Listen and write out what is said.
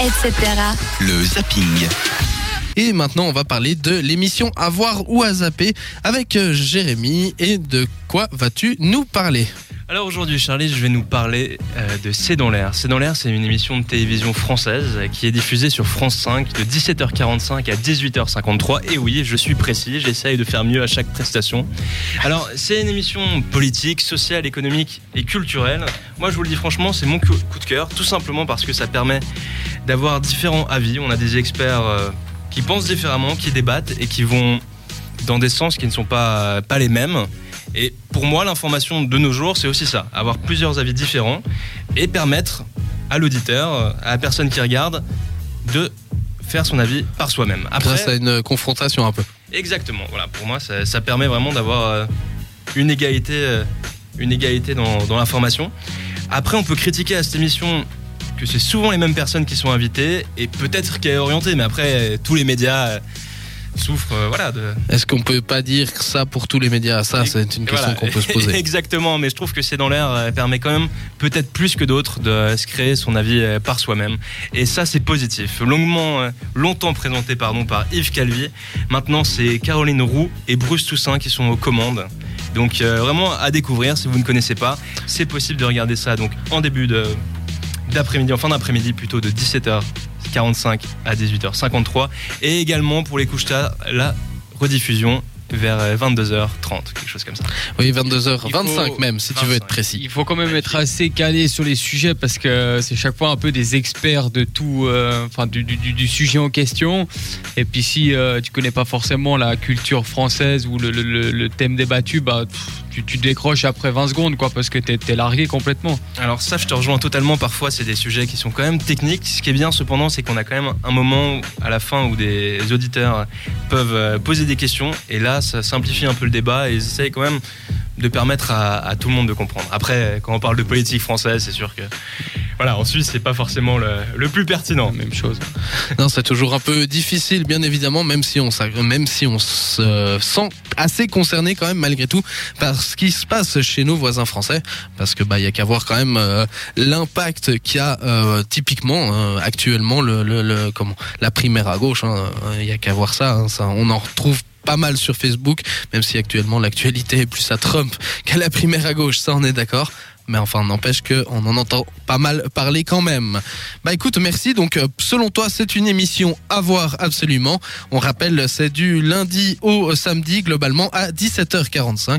etc. Le zapping. Et maintenant, on va parler de l'émission À voir ou à zapper avec euh, Jérémy. Et de quoi vas-tu nous parler? Alors aujourd'hui, Charlie, je vais nous parler euh, de C'est dans l'air. C'est dans l'air, c'est une émission de télévision française qui est diffusée sur France 5 de 17h45 à 18h53. Et oui, je suis précis, j'essaye de faire mieux à chaque prestation. Alors, c'est une émission politique, sociale, économique et culturelle. Moi, je vous le dis franchement, c'est mon coup de cœur, tout simplement parce que ça permet d'avoir différents avis. On a des experts euh, qui pensent différemment, qui débattent et qui vont dans des sens qui ne sont pas les mêmes. Et pour moi, l'information de nos jours, c'est aussi ça, avoir plusieurs avis différents et permettre à l'auditeur, euh, à la personne qui regarde, de faire son avis par soi-même. Après, Grâce à une confrontation un peu. exactement. Voilà, pour moi, ça, ça permet vraiment d'avoir euh, une égalité, euh, une égalité dans, dans l'information. Après, on peut critiquer à cette émission que c'est souvent les mêmes personnes qui sont invitées et peut-être qu'elle est orientée, mais après, tous les médias souffrent, euh, voilà, de, Est-ce qu'on peut pas dire ça pour tous les médias Ça, c'est une question voilà. qu'on peut se poser. Exactement, mais je trouve que c'est dans l'air euh, permet quand même peut-être plus que d'autres de se créer son avis euh, par soi-même. Et ça, c'est positif. Longuement, euh, longtemps présenté pardon, par Yves Calvi. Maintenant, c'est Caroline Roux et Bruce Toussaint qui sont aux commandes. Donc euh, vraiment à découvrir si vous ne connaissez pas. C'est possible de regarder ça donc en début de d'après-midi, en fin d'après-midi plutôt de 17h45 à 18h53 et également pour les couches tard la rediffusion vers euh, 22h30 quelque chose comme ça. Oui, 22h25 Il faut- même, si tu veux être 25. précis. Il faut quand même être assez calé sur les sujets parce que c'est chaque fois un peu des experts de tout, euh, enfin du, du- du- du sujet en question. Et puis si euh, tu connais pas forcément la culture française ou le, le- le- le thème débattu, bah pff, tu, tu décroches après 20 secondes quoi parce que t'es es largué complètement. Alors ça, je te rejoins totalement. Parfois, c'est des sujets qui sont quand même techniques. Ce qui est bien, cependant, c'est qu'on a quand même un moment à la fin où des auditeurs peuvent euh, poser des questions. Et là, ça simplifie un peu le débat et ils essayent quand même de permettre à, à tout le monde de comprendre. Après, quand on parle de politique française, c'est sûr que voilà, en Suisse, c'est pas forcément le, plus pertinent. Même chose. Non, c'est toujours un peu difficile, bien évidemment, même si on, se sent assez concerné quand même, malgré tout, par ce qui se passe chez nos voisins français. Parce que, bah, il y a qu'à voir quand même euh, l'impact qu'il y a, euh, typiquement, euh, actuellement, le, le, le- comment, la primaire à gauche. hein. Il y a qu'à voir ça, hein. On en retrouve pas mal sur Facebook, même si actuellement l'actualité est plus à Trump qu'à la primaire à gauche, ça on est d'accord. Mais enfin, n'empêche qu'on en entend pas mal parler quand même. Bah écoute, merci. Donc, euh, selon toi, c'est une émission à voir absolument. On rappelle, c'est du lundi au samedi, globalement, à 17h45.